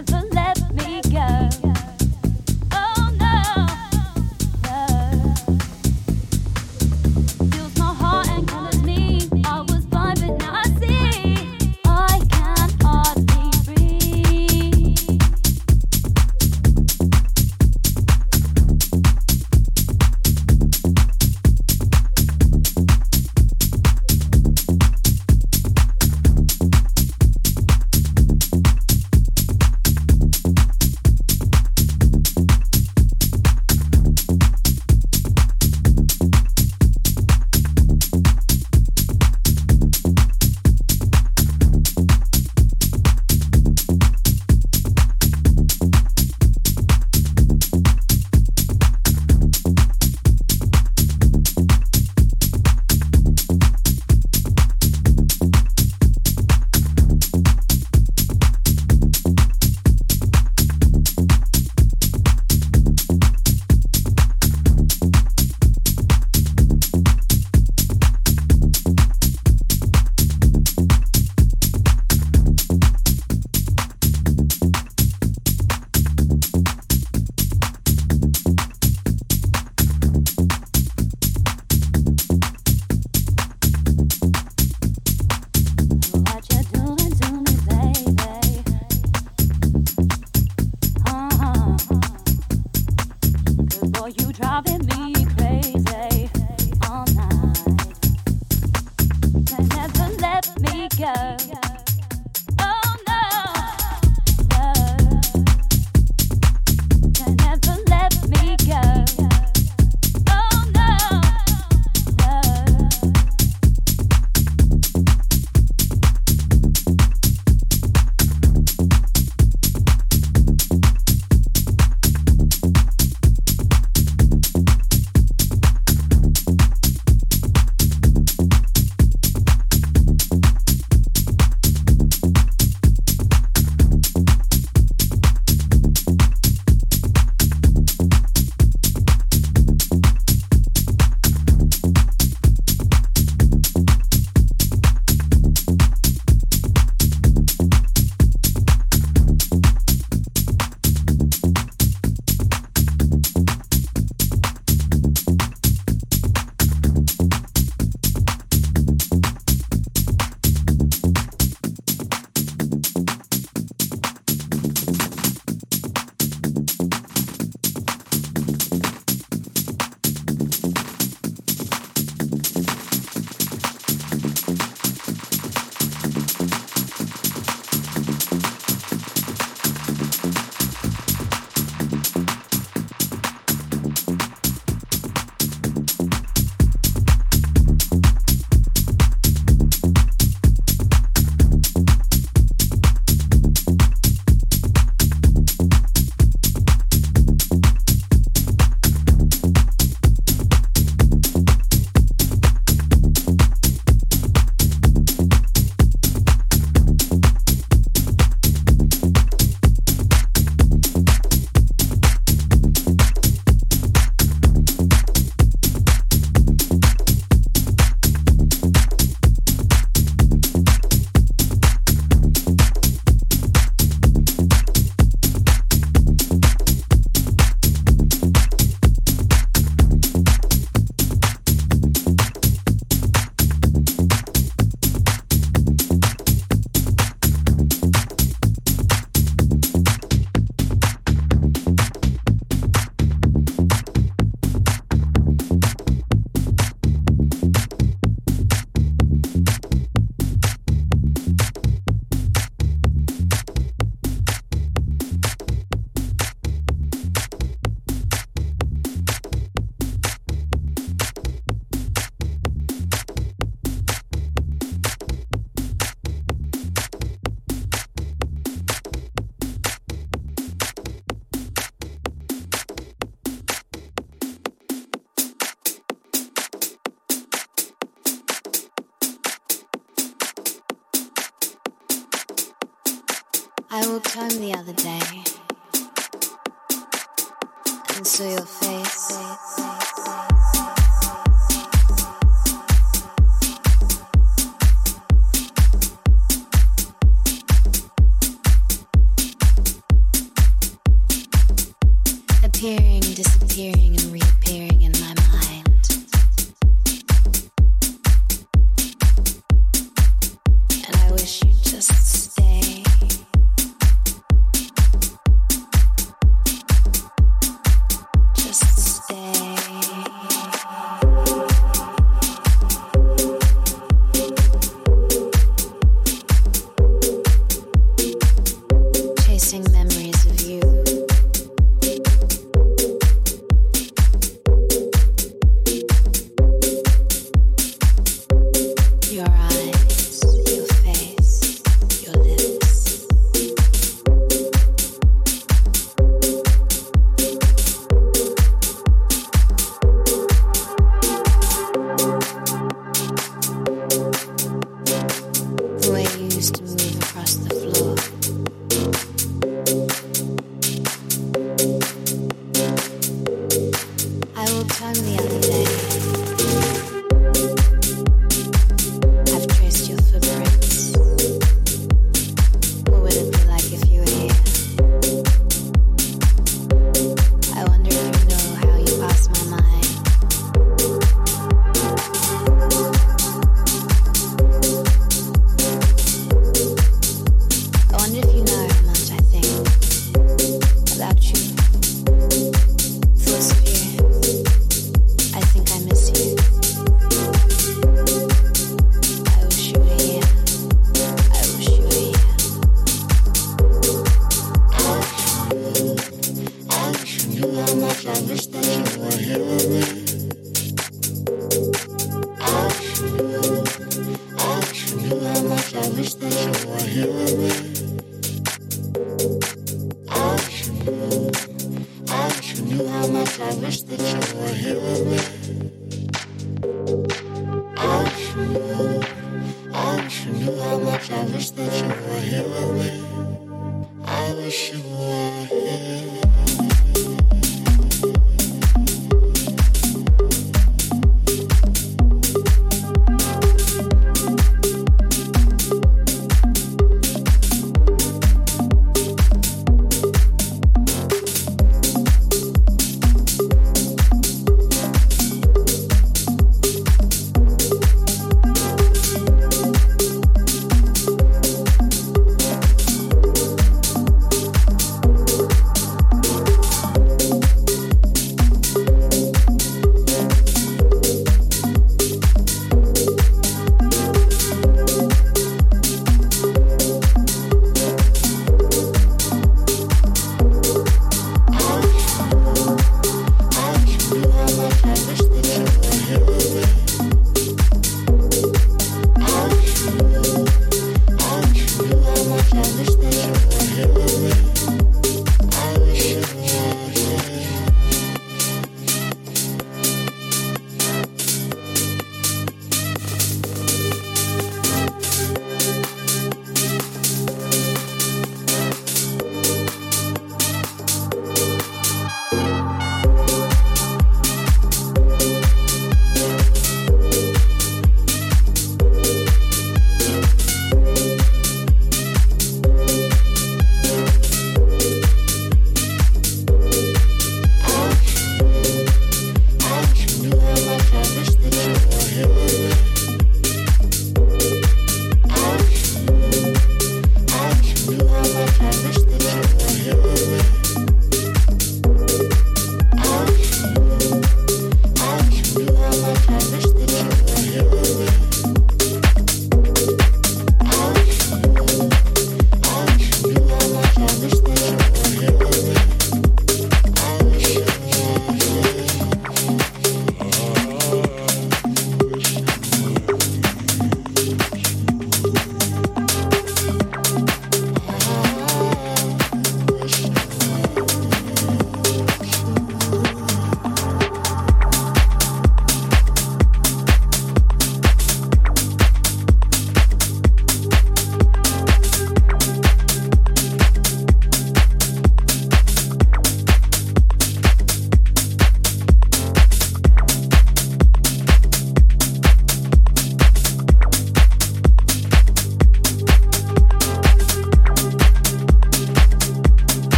never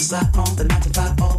Cause on the 9 to 5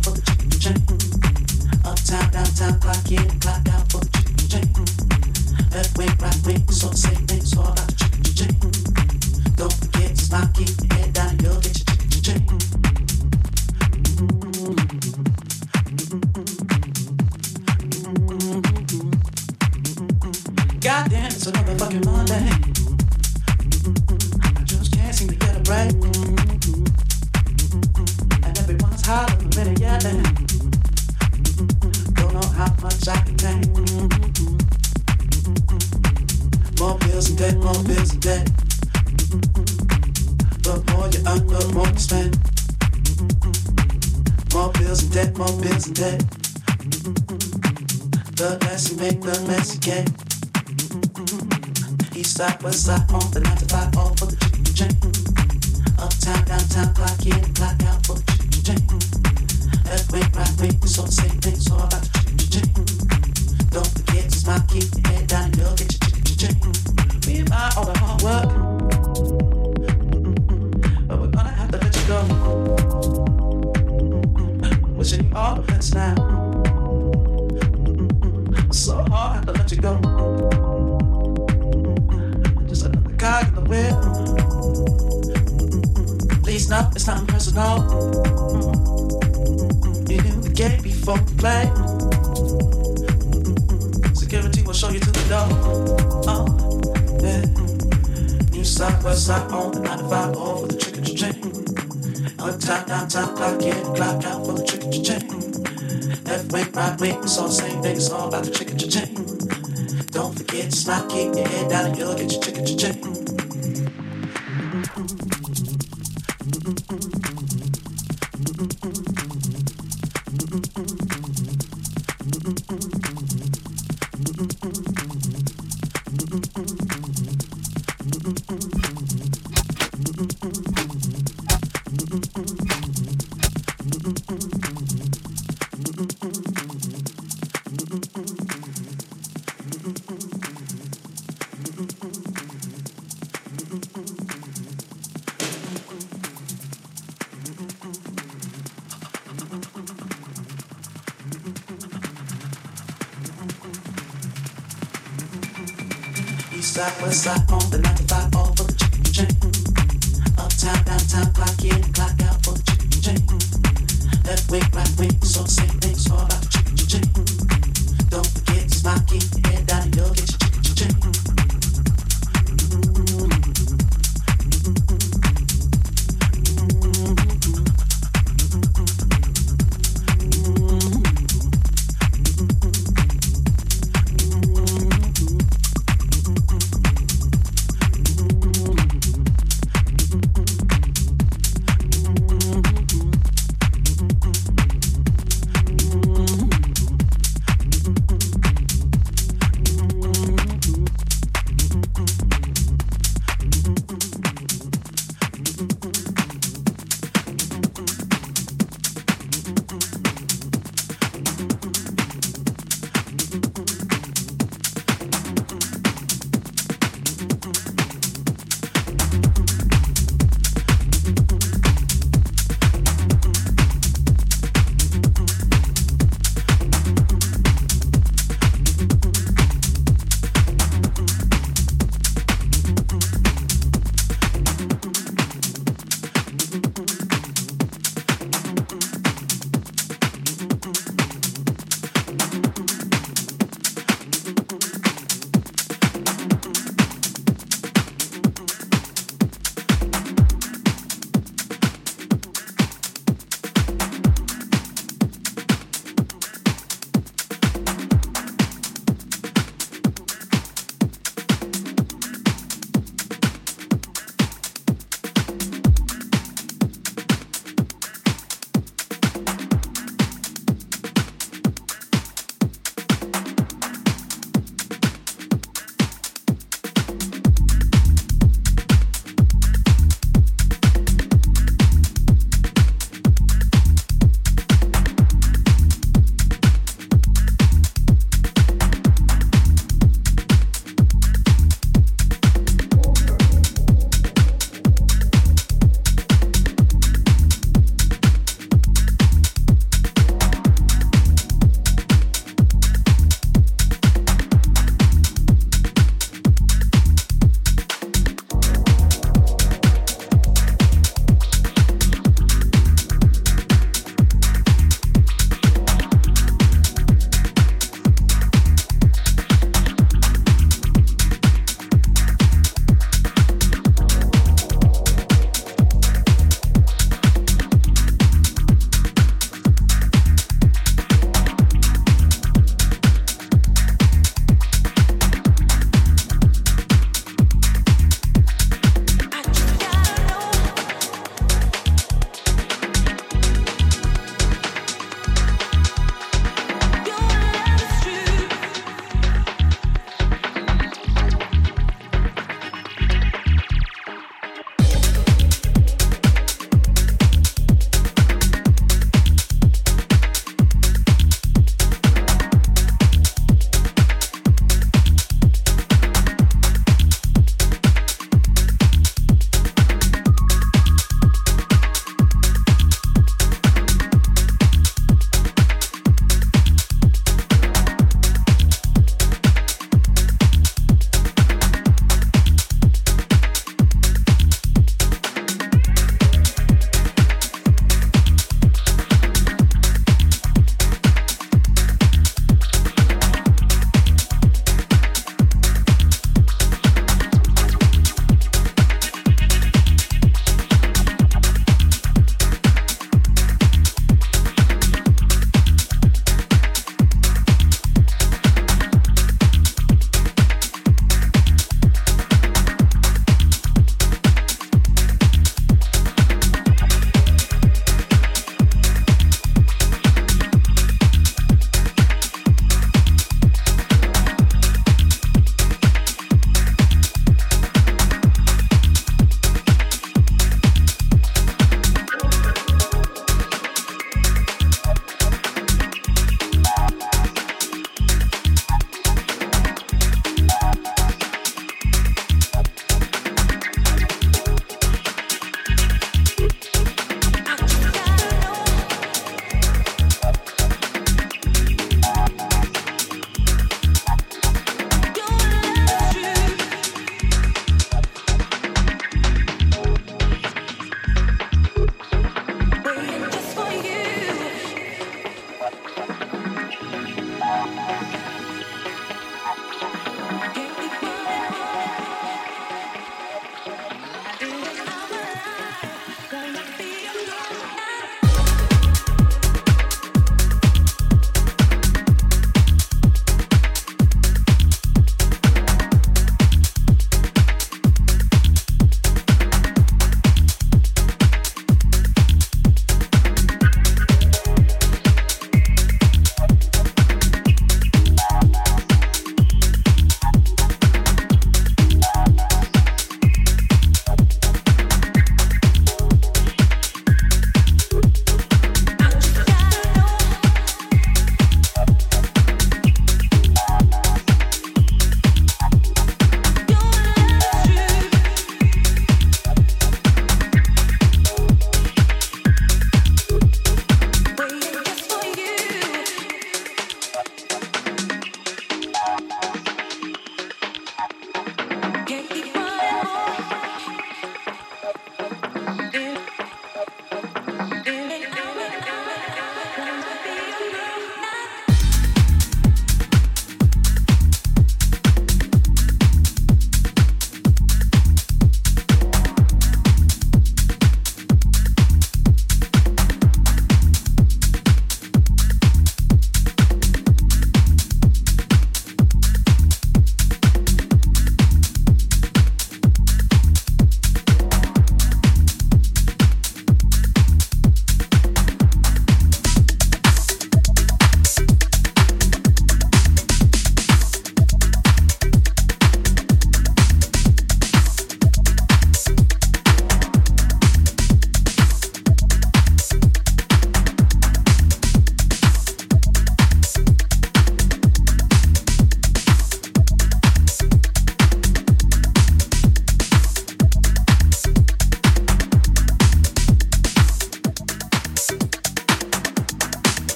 that way, right way, so say things all about.